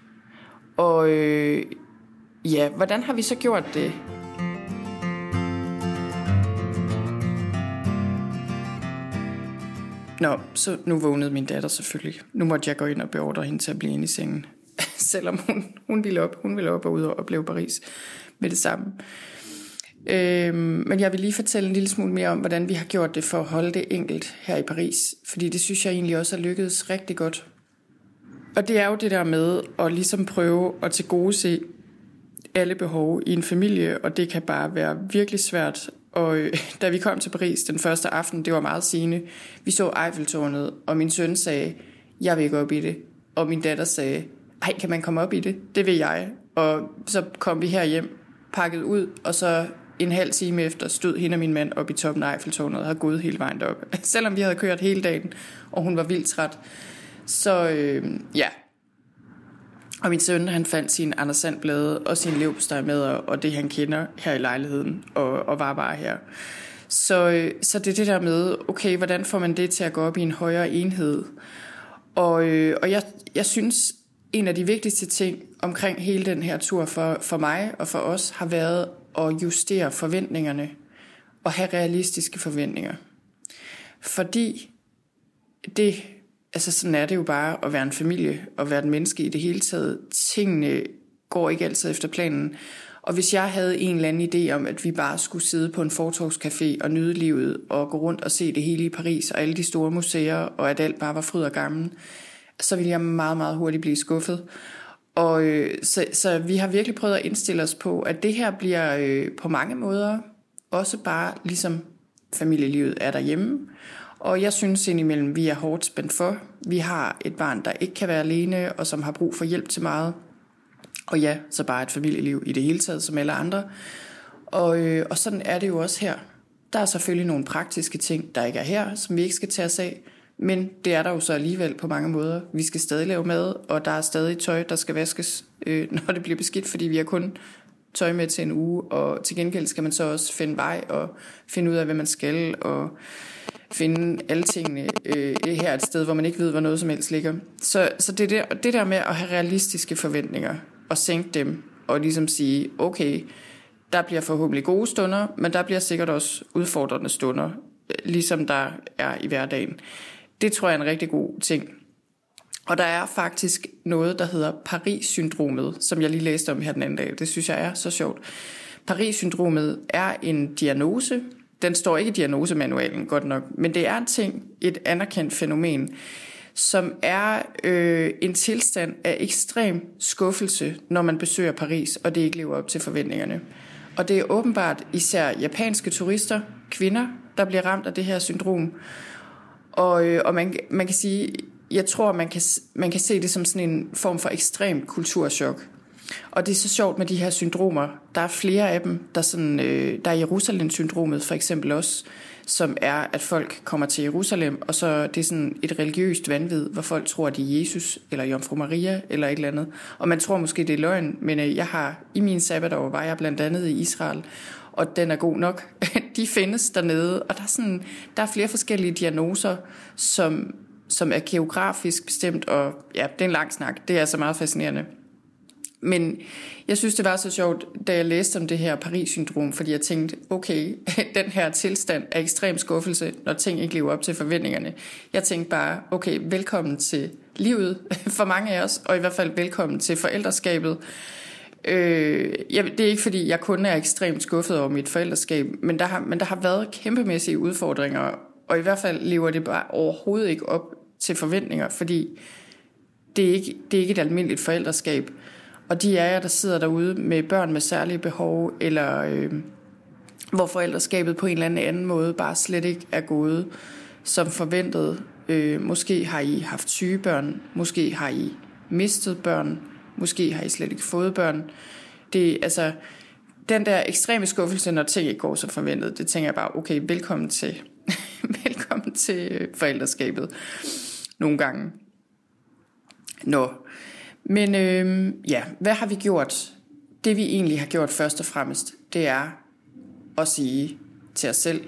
Og øh, ja, hvordan har vi så gjort det? Nå, så nu vågnede min datter selvfølgelig. Nu måtte jeg gå ind og beordre hende til at blive inde i sengen. <laughs> Selvom hun, hun ville op, hun ville op og ud og opleve Paris med det samme. Øh, men jeg vil lige fortælle en lille smule mere om, hvordan vi har gjort det for at holde det enkelt her i Paris. Fordi det synes jeg egentlig også har lykkedes rigtig godt. Og det er jo det der med at ligesom prøve at tilgodese alle behov i en familie, og det kan bare være virkelig svært. Og øh, <laughs> da vi kom til Paris den første aften, det var meget sigende. Vi så Eiffeltårnet, og min søn sagde, jeg vil ikke op i det. Og min datter sagde, ej, kan man komme op i det? Det vil jeg. Og så kom vi her hjem, pakket ud, og så en halv time efter stod hende og min mand op i toppen af Eiffeltårnet og havde gået hele vejen derop. <laughs> Selvom vi havde kørt hele dagen, og hun var vildt træt. Så øh, ja. Og min søn, han fandt sin Anders Sandblade og sin levpostej med, og, og det han kender her i lejligheden, og, og var bare her. Så, øh, så det er det der med, okay, hvordan får man det til at gå op i en højere enhed? Og, øh, og jeg, jeg synes, en af de vigtigste ting omkring hele den her tur for, for mig og for os, har været at justere forventningerne og have realistiske forventninger. Fordi det, altså sådan er det jo bare at være en familie og være et menneske i det hele taget. Tingene går ikke altid efter planen. Og hvis jeg havde en eller anden idé om, at vi bare skulle sidde på en fortorvscafé og nyde livet og gå rundt og se det hele i Paris og alle de store museer, og at alt bare var fryd og gammel, så ville jeg meget, meget hurtigt blive skuffet. Og øh, så, så vi har virkelig prøvet at indstille os på, at det her bliver øh, på mange måder også bare ligesom familielivet er derhjemme. Og jeg synes indimellem, vi er hårdt spændt for. Vi har et barn, der ikke kan være alene, og som har brug for hjælp til meget. Og ja, så bare et familieliv i det hele taget, som alle andre. Og, øh, og sådan er det jo også her. Der er selvfølgelig nogle praktiske ting, der ikke er her, som vi ikke skal tage os af. Men det er der jo så alligevel på mange måder. Vi skal stadig lave mad, og der er stadig tøj, der skal vaskes, øh, <laughs> når det bliver beskidt, fordi vi har kun tøj med til en uge, og til gengæld skal man så også finde vej og finde ud af, hvad man skal, og finde alle tingene øh, her et sted, hvor man ikke ved, hvor noget som helst ligger. Så, så det, der, det der med at have realistiske forventninger, og sænke dem, og ligesom sige, okay, der bliver forhåbentlig gode stunder, men der bliver sikkert også udfordrende stunder, øh, ligesom der er i hverdagen. Det tror jeg er en rigtig god ting. Og der er faktisk noget, der hedder Paris-syndromet, som jeg lige læste om her den anden dag. Det synes jeg er så sjovt. Paris-syndromet er en diagnose. Den står ikke i diagnosemanualen, godt nok, men det er en ting, et anerkendt fænomen, som er øh, en tilstand af ekstrem skuffelse, når man besøger Paris, og det ikke lever op til forventningerne. Og det er åbenbart især japanske turister, kvinder, der bliver ramt af det her syndrom. Og, øh, og man, man kan sige, jeg tror, man kan, man kan se det som sådan en form for ekstrem kulturschok. Og det er så sjovt med de her syndromer. Der er flere af dem. Der er, sådan, øh, der er Jerusalem-syndromet for eksempel også, som er, at folk kommer til Jerusalem, og så det er sådan et religiøst vanvid, hvor folk tror, at det er Jesus, eller Jomfru Maria, eller et eller andet. Og man tror måske, det er løgn, men øh, jeg har i min sabbatår, var jeg blandt andet i Israel, og den er god nok. <laughs> De findes dernede, og der er, sådan, der er flere forskellige diagnoser, som, som er geografisk bestemt, og ja, det er en lang snak. Det er altså meget fascinerende. Men jeg synes, det var så sjovt, da jeg læste om det her Paris-syndrom, fordi jeg tænkte, okay, <laughs> den her tilstand er ekstrem skuffelse, når ting ikke lever op til forventningerne. Jeg tænkte bare, okay, velkommen til livet <laughs> for mange af os, og i hvert fald velkommen til forældreskabet. Øh, jeg, det er ikke fordi, jeg kun er ekstremt skuffet over mit forældreskab, men der har, men der har været kæmpemæssige udfordringer, og i hvert fald lever det bare overhovedet ikke op til forventninger, fordi det er ikke, det er ikke et almindeligt forældreskab. Og de er jer, der sidder derude med børn med særlige behov, eller øh, hvor forældreskabet på en eller anden måde bare slet ikke er gået som forventet. Øh, måske har I haft syge børn, måske har I mistet børn, måske har I slet ikke fået børn. Det, altså, den der ekstreme skuffelse, når ting ikke går som forventet, det tænker jeg bare, okay, velkommen til, <laughs> velkommen til forældreskabet nogle gange. Nå, men øh, ja, hvad har vi gjort? Det vi egentlig har gjort først og fremmest, det er at sige til os selv,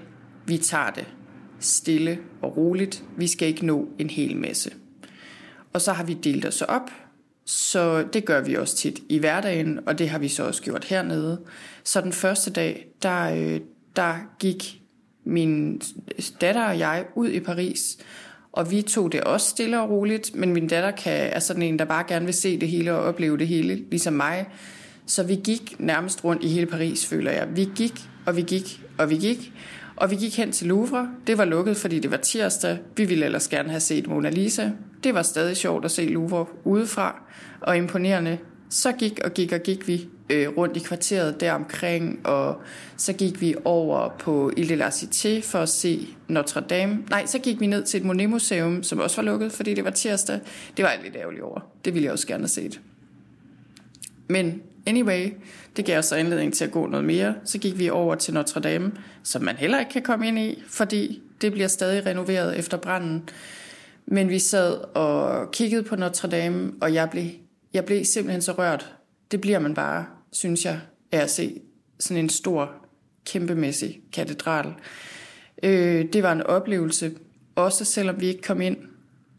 vi tager det stille og roligt. Vi skal ikke nå en hel masse. Og så har vi delt os op, så det gør vi også tit i hverdagen, og det har vi så også gjort hernede. Så den første dag, der, øh, der gik min datter og jeg ud i Paris, og vi tog det også stille og roligt, men min datter kan, er sådan en, der bare gerne vil se det hele og opleve det hele, ligesom mig. Så vi gik nærmest rundt i hele Paris, føler jeg. Vi gik, og vi gik, og vi gik. Og vi gik hen til Louvre. Det var lukket, fordi det var tirsdag. Vi ville ellers gerne have set Mona Lisa. Det var stadig sjovt at se Louvre udefra, og imponerende. Så gik og gik og gik vi øh, rundt i kvarteret deromkring, og så gik vi over på Ile de la Cité for at se Notre Dame. Nej, så gik vi ned til et Monet-museum, som også var lukket, fordi det var tirsdag. Det var jeg lidt ærgerlig over. Det ville jeg også gerne have set. Men anyway, det gav os anledning til at gå noget mere. Så gik vi over til Notre Dame, som man heller ikke kan komme ind i, fordi det bliver stadig renoveret efter branden. Men vi sad og kiggede på Notre Dame, og jeg blev, jeg blev simpelthen så rørt. Det bliver man bare synes jeg, af at se sådan en stor, kæmpemæssig katedral. Øh, det var en oplevelse, også selvom vi ikke kom ind,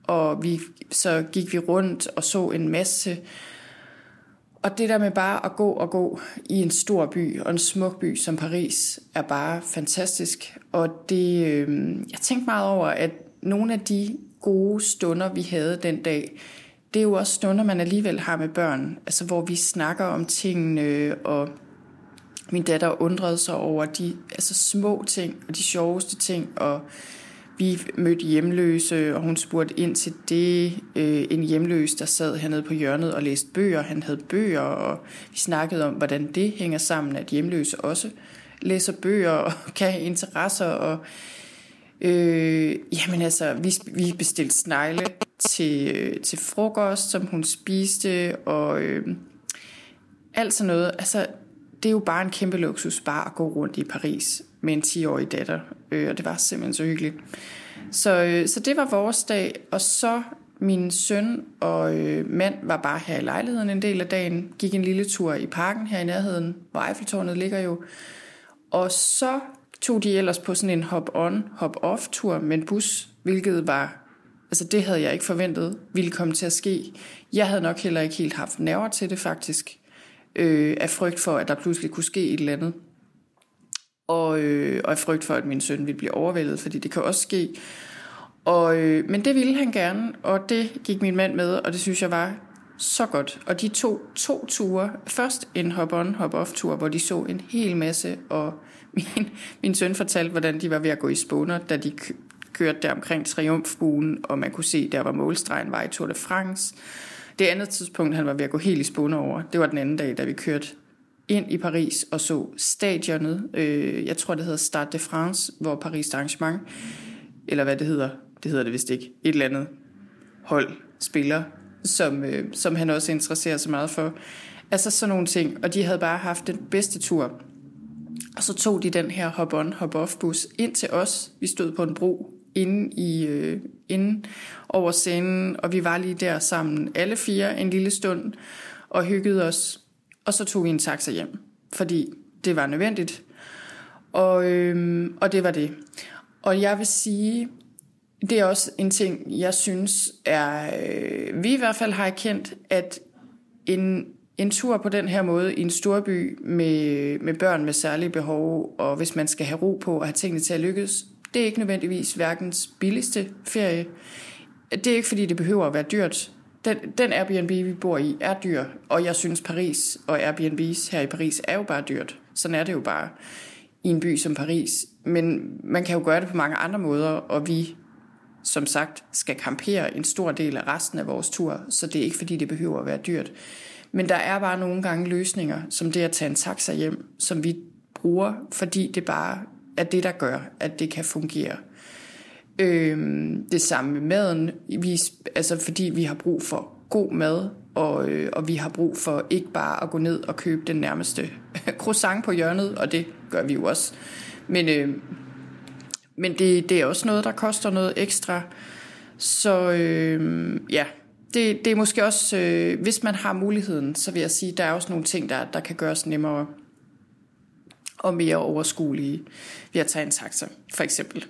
og vi, så gik vi rundt og så en masse. Og det der med bare at gå og gå i en stor by og en smuk by som Paris, er bare fantastisk. Og det, øh, jeg tænkte meget over, at nogle af de gode stunder, vi havde den dag, det er jo også stunder, man alligevel har med børn, altså hvor vi snakker om tingene, og min datter undrede sig over de altså små ting og de sjoveste ting, og vi mødte hjemløse, og hun spurgte ind til det. Øh, en hjemløs, der sad hernede på hjørnet og læste bøger. Han havde bøger, og vi snakkede om, hvordan det hænger sammen, at hjemløse også læser bøger og <laughs> kan have interesser. Og, øh, jamen altså, vi, vi bestilte snegle til, øh, til frokost, som hun spiste, og øh, alt sådan noget. Altså, det er jo bare en kæmpe luksus, bare at gå rundt i Paris med en 10-årig datter, øh, og det var simpelthen så hyggeligt. Så, øh, så det var vores dag, og så Min søn og øh, mand var bare her i lejligheden en del af dagen, gik en lille tur i parken her i nærheden, hvor Eiffeltårnet ligger jo. Og så tog de ellers på sådan en hop-on, hop-off-tur med en bus, hvilket var, altså det havde jeg ikke forventet ville komme til at ske. Jeg havde nok heller ikke helt haft nerver til det faktisk, øh, af frygt for, at der pludselig kunne ske et eller andet. Og, øh, og af frygt for, at min søn ville blive overvældet, fordi det kan også ske. Og, øh, men det ville han gerne, og det gik min mand med, og det synes jeg var så godt. Og de to to ture. Først en hop-on, hop-off-tur, hvor de så en hel masse, og <laughs> min, min søn fortalte, hvordan de var ved at gå i spåner, da de kørte der omkring Triumfbuen, og man kunne se, der var målstregen var i Tour de France. Det andet tidspunkt, han var ved at gå helt i spåne over, det var den anden dag, da vi kørte ind i Paris og så stadionet. Øh, jeg tror, det hedder Stade de France, hvor Paris arrangement, eller hvad det hedder, det hedder det vist ikke, et eller andet hold spiller, som, øh, som han også interesserer sig meget for. Altså sådan nogle ting, og de havde bare haft den bedste tur. Og så tog de den her hop-on, hop-off bus ind til os. Vi stod på en bro inde, i, øh, inde over scenen, og vi var lige der sammen, alle fire, en lille stund, og hyggede os. Og så tog vi en taxa hjem, fordi det var nødvendigt. Og, øh, og det var det. Og jeg vil sige, det er også en ting, jeg synes er, øh, vi i hvert fald har erkendt, at en, en tur på den her måde i en storby med, med børn med særlige behov, og hvis man skal have ro på og have tingene til at lykkes, det er ikke nødvendigvis verdens billigste ferie. Det er ikke fordi, det behøver at være dyrt. Den, den Airbnb, vi bor i, er dyr, og jeg synes Paris og Airbnbs her i Paris er jo bare dyrt. Sådan er det jo bare i en by som Paris. Men man kan jo gøre det på mange andre måder, og vi som sagt skal kampere en stor del af resten af vores tur, så det er ikke fordi, det behøver at være dyrt. Men der er bare nogle gange løsninger, som det at tage en taxa hjem, som vi bruger, fordi det bare er det, der gør, at det kan fungere. Øhm, det samme med maden, vi, altså fordi vi har brug for god mad, og, øh, og vi har brug for ikke bare at gå ned og købe den nærmeste <laughs> croissant på hjørnet, og det gør vi jo også. Men, øh, men det, det er også noget, der koster noget ekstra. Så øh, ja, det, det er måske også, øh, hvis man har muligheden, så vil jeg sige, der er også nogle ting, der, der kan gøres nemmere og mere overskuelige ved at tage en taxa, for eksempel.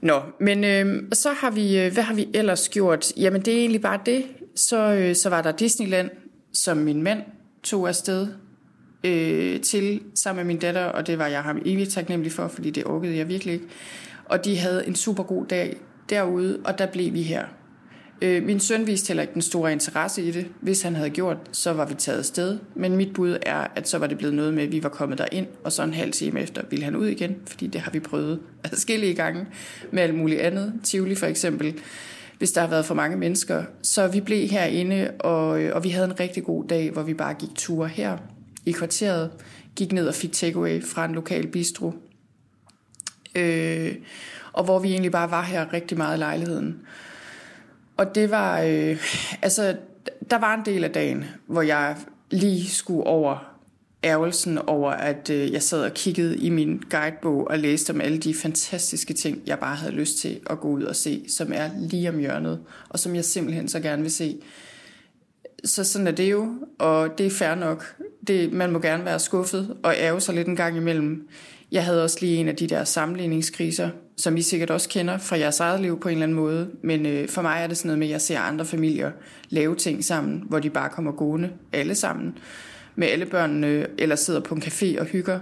Nå, men øh, så har vi, øh, hvad har vi ellers gjort? Jamen det er egentlig bare det. Så, øh, så var der Disneyland, som min mand tog afsted øh, til sammen med min datter, og det var jeg ham evigt taknemmelig for, fordi det orkede jeg virkelig ikke. Og de havde en super god dag derude, og der blev vi her. Øh, min søn viste heller ikke den store interesse i det. Hvis han havde gjort, så var vi taget sted. Men mit bud er, at så var det blevet noget med, at vi var kommet ind og så en halv time efter ville han ud igen, fordi det har vi prøvet adskillige gange med alt muligt andet. Tivoli for eksempel, hvis der har været for mange mennesker. Så vi blev herinde, og, øh, og vi havde en rigtig god dag, hvor vi bare gik ture her i kvarteret, gik ned og fik takeaway fra en lokal bistro. Øh, og hvor vi egentlig bare var her rigtig meget i lejligheden. Og det var, øh, altså, der var en del af dagen, hvor jeg lige skulle over ærgelsen over, at øh, jeg sad og kiggede i min guidebog og læste om alle de fantastiske ting, jeg bare havde lyst til at gå ud og se, som er lige om hjørnet, og som jeg simpelthen så gerne vil se. Så sådan er det jo, og det er fair nok. Det, man må gerne være skuffet og ærge sig lidt en gang imellem. Jeg havde også lige en af de der sammenligningskriser, som I sikkert også kender fra jeres eget liv på en eller anden måde. Men øh, for mig er det sådan noget med, at jeg ser andre familier lave ting sammen, hvor de bare kommer gående alle sammen med alle børnene, eller sidder på en café og hygger.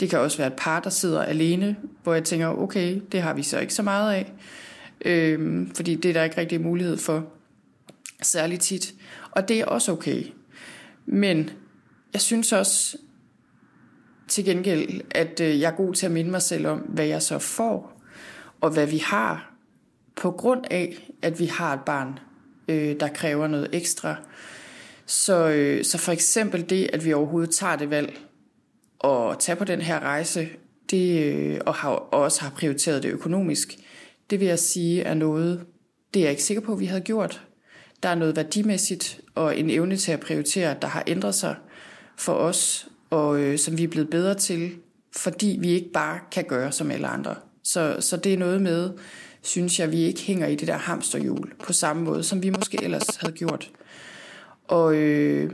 Det kan også være et par, der sidder alene, hvor jeg tænker, okay, det har vi så ikke så meget af. Øh, fordi det er der ikke rigtig mulighed for særligt tit. Og det er også okay. Men jeg synes også til gengæld, at øh, jeg er god til at minde mig selv om, hvad jeg så får, og hvad vi har, på grund af, at vi har et barn, øh, der kræver noget ekstra. Så, øh, så for eksempel det, at vi overhovedet tager det valg og tage på den her rejse, det, øh, og, har, og også har prioriteret det økonomisk, det vil jeg sige er noget, det er jeg ikke sikker på, at vi havde gjort. Der er noget værdimæssigt og en evne til at prioritere, der har ændret sig for os, og øh, som vi er blevet bedre til, fordi vi ikke bare kan gøre som alle andre. Så, så det er noget med, synes jeg, vi ikke hænger i det der hamsterhjul på samme måde, som vi måske ellers havde gjort. Og øh,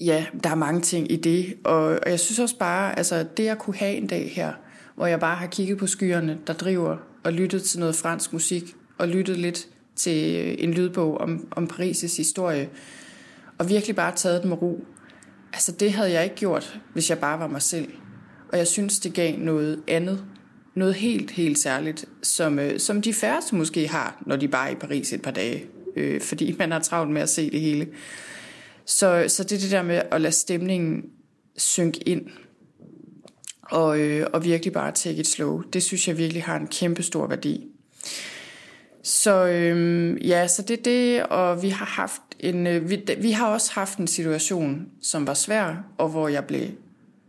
ja, der er mange ting i det, og, og jeg synes også bare, altså det at kunne have en dag her, hvor jeg bare har kigget på skyerne, der driver, og lyttet til noget fransk musik, og lyttet lidt til en lydbog om, om Paris' historie, og virkelig bare taget den med ro. Altså det havde jeg ikke gjort, hvis jeg bare var mig selv. Og jeg synes, det gav noget andet. Noget helt, helt særligt, som, øh, som de færreste måske har, når de bare er i Paris et par dage. Øh, fordi man har travlt med at se det hele. Så, så det er det der med at lade stemningen synke ind. Og, øh, og virkelig bare take it slow. Det synes jeg virkelig har en kæmpe stor værdi. Så øhm, ja, så det er det, og vi har haft en, øh, vi, vi har også haft en situation, som var svær, og hvor jeg blev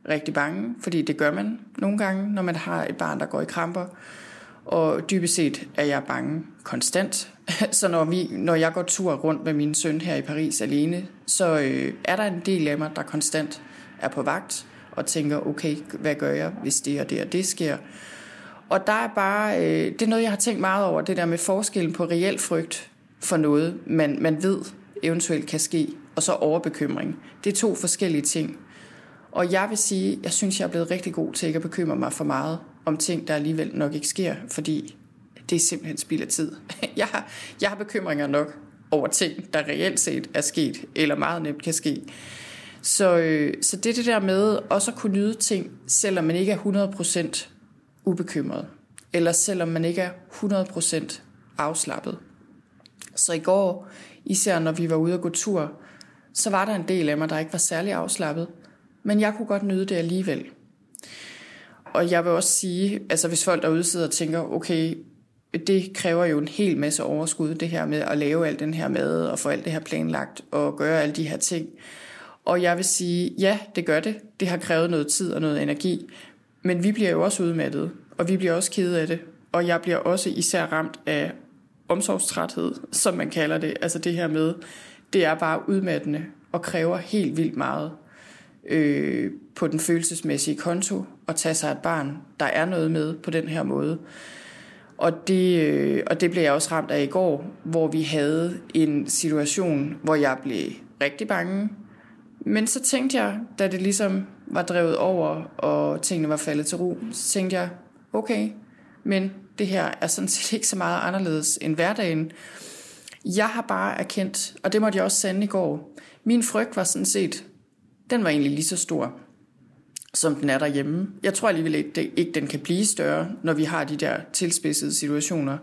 rigtig bange, fordi det gør man nogle gange, når man har et barn, der går i kramper. Og dybest set er jeg bange konstant. <laughs> Så når, vi, når jeg går tur rundt med min søn her i Paris alene, så øh, er der en del af mig, der konstant er på vagt og tænker, okay, hvad gør jeg, hvis det og det og det sker? Og der er bare, øh, det er noget, jeg har tænkt meget over, det der med forskellen på reel frygt for noget, man, man ved eventuelt kan ske, og så overbekymring. Det er to forskellige ting. Og jeg vil sige, jeg synes, jeg er blevet rigtig god til ikke at bekymre mig for meget om ting, der alligevel nok ikke sker, fordi det er simpelthen spild af tid. <laughs> Jeg har, jeg har bekymringer nok over ting, der reelt set er sket, eller meget nemt kan ske. Så, øh, så det er det der med også at kunne nyde ting, selvom man ikke er 100% ubekymret, eller selvom man ikke er 100% afslappet. Så i går, især når vi var ude at gå tur, så var der en del af mig, der ikke var særlig afslappet, men jeg kunne godt nyde det alligevel. Og jeg vil også sige, altså hvis folk derude sidder og tænker, okay, det kræver jo en hel masse overskud, det her med at lave alt den her mad og få alt det her planlagt og gøre alle de her ting. Og jeg vil sige, ja, det gør det. Det har krævet noget tid og noget energi. Men vi bliver jo også udmattet, og vi bliver også kede af det. Og jeg bliver også især ramt af omsorgstræthed, som man kalder det. Altså det her med, det er bare udmattende og kræver helt vildt meget øh, på den følelsesmæssige konto at tage sig et barn, der er noget med på den her måde. Og det, øh, og det blev jeg også ramt af i går, hvor vi havde en situation, hvor jeg blev rigtig bange. Men så tænkte jeg, da det ligesom var drevet over, og tingene var faldet til ro, så tænkte jeg, okay, men det her er sådan set <laughs> ikke så meget anderledes end hverdagen. Jeg har bare erkendt, og det måtte jeg også sande i går, min frygt var sådan set, den var egentlig lige så stor, som den er derhjemme. Jeg tror alligevel ikke, ikke den kan blive større, når vi har de der tilspidsede situationer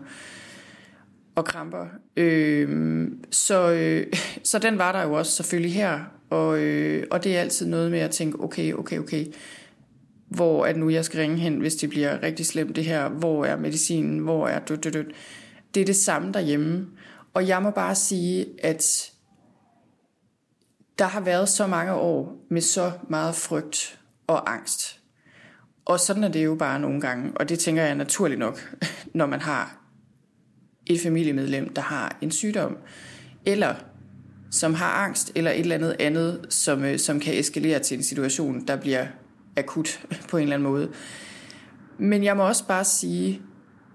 og kramper. Øh, så, øh, <laughs> så den var der jo også selvfølgelig her, og, øh, og det er altid noget med at tænke, okay, okay, okay, hvor er det nu, jeg skal ringe hen, hvis det bliver rigtig slemt det her, hvor er medicinen, hvor er død, død, død. Det er det samme derhjemme. Og jeg må bare sige, at der har været så mange år med så meget frygt og angst. Og sådan er det jo bare nogle gange, og det tænker jeg naturligt nok, <laughs> når man har et familiemedlem, der har en sygdom, eller som har angst, eller et eller andet andet, som, øh, som kan eskalere til en situation, der bliver akut <laughs> på en eller anden måde. Men jeg må også bare sige,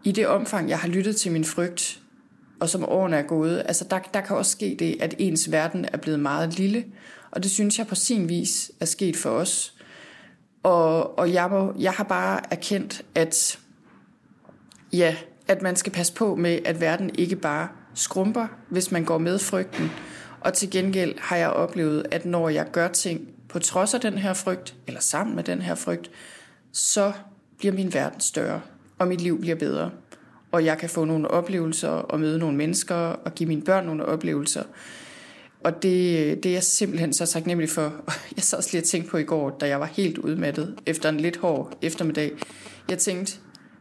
i det omfang, jeg har lyttet til min frygt, og som årene er gået, altså der, der kan også ske det, at ens verden er blevet meget lille, og det synes jeg på sin vis er sket for os. Og, og jeg, må, jeg har bare erkendt, at ja, at man skal passe på med, at verden ikke bare skrumper, hvis man går med frygten. Og til gengæld har jeg oplevet, at når jeg gør ting på trods af den her frygt, eller sammen med den her frygt, så bliver min verden større, og mit liv bliver bedre. Og jeg kan få nogle oplevelser og møde nogle mennesker og give mine børn nogle oplevelser. Og det, det er jeg simpelthen så taknemmelig for. <laughs> Jeg sad også lige og tænkte på i går, da jeg var helt udmattet efter en lidt hård eftermiddag. Jeg tænkte,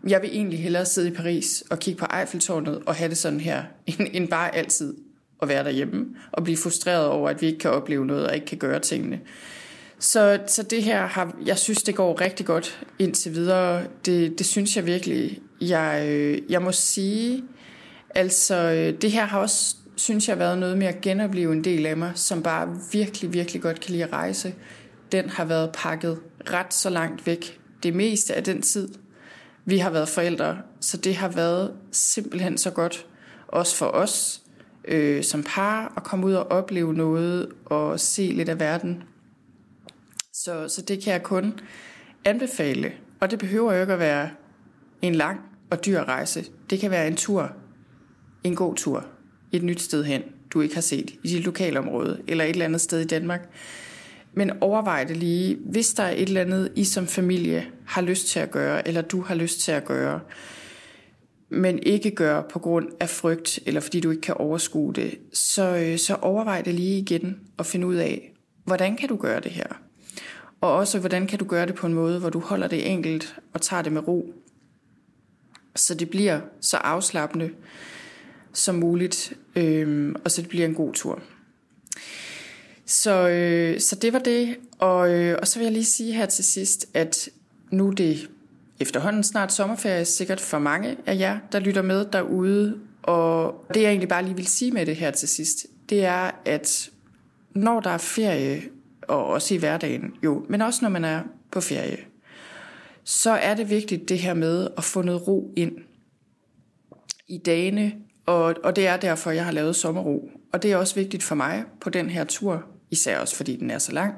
jeg vil egentlig hellere sidde i Paris og kigge på Eiffeltårnet og have det sådan her, <laughs> end, end bare altid at være derhjemme og blive frustreret over, at vi ikke kan opleve noget og ikke kan gøre tingene. Så, så det her har, jeg synes, det går rigtig godt indtil videre. Det, det synes jeg virkelig. Jeg, øh, jeg må sige, altså øh, det her har også, synes jeg, været noget med at genopleve en del af mig, som bare virkelig, virkelig godt kan lide at rejse. Den har været pakket ret så langt væk det meste af den tid, vi har været forældre. så det har været simpelthen så godt, også for os øh, som par, og komme ud og opleve noget og se lidt af verden. Så, så det kan jeg kun anbefale, og det behøver jo ikke at være en lang og dyr rejse. Det kan være en tur, en god tur, et nyt sted hen, du ikke har set i dit lokalområde eller et eller andet sted i Danmark. Men overvej det lige, hvis der er et eller andet, I som familie har lyst til at gøre, eller du har lyst til at gøre, men ikke gør på grund af frygt, eller fordi du ikke kan overskue det, så, øh, så overvej det lige igen og finde ud af, hvordan kan du gøre det her? Og også, hvordan kan du gøre det på en måde, hvor du holder det enkelt og tager det med ro, så det bliver så afslappende som muligt, øh, og så det bliver en god tur. Så, øh, så det var det, og, øh, og så vil jeg lige sige her til sidst, at nu er det efterhånden snart sommerferie, sikkert for mange af jer, der lytter med derude, og det jeg egentlig bare lige vil sige med det her til sidst, det er, at når der er ferie, og også i hverdagen jo, men også når man er på ferie, så er det vigtigt det her med at få noget ro ind i dagene, og, og det er derfor, jeg har lavet sommerro. Og det er også vigtigt for mig på den her tur, især også fordi den er så lang,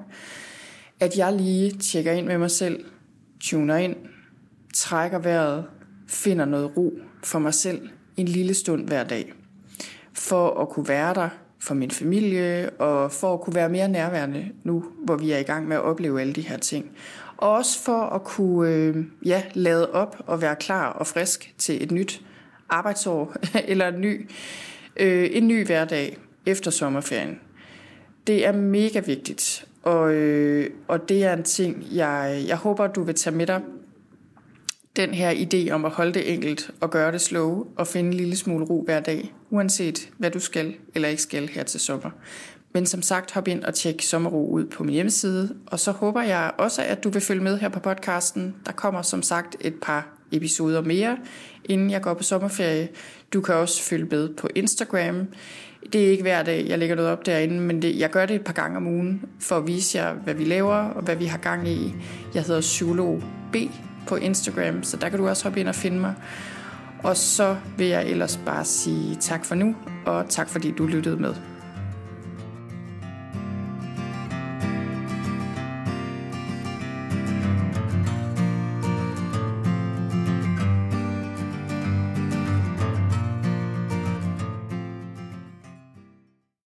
at jeg lige tjekker ind med mig selv, tuner ind, trækker vejret, finder noget ro for mig selv en lille stund hver dag. For at kunne være der for min familie, og for at kunne være mere nærværende nu, hvor vi er i gang med at opleve alle de her ting. Og også for at kunne øh, ja, lade op og være klar og frisk til et nyt arbejdsår, <laughs> eller en ny, øh, en ny hverdag efter sommerferien. Det er mega vigtigt, og, øh, og det er en ting, jeg, jeg håber, du vil tage med dig. Den her idé om at holde det enkelt og gøre det slow og finde en lille smule ro hver dag, uanset hvad du skal eller ikke skal her til sommer. Men som sagt, hop ind og tjek Sommerro ud på min hjemmeside, og så håber jeg også, at du vil følge med her på podcasten. Der kommer som sagt et par episoder mere, inden jeg går på sommerferie. Du kan også følge med på Instagram. Det er ikke hver dag, jeg lægger noget op derinde, men det, jeg gør det et par gange om ugen, for at vise jer, hvad vi laver og hvad vi har gang i. Jeg hedder Psykolog B på Instagram, så der kan du også hoppe ind og finde mig. Og så vil jeg ellers bare sige tak for nu, og tak fordi du lyttede med.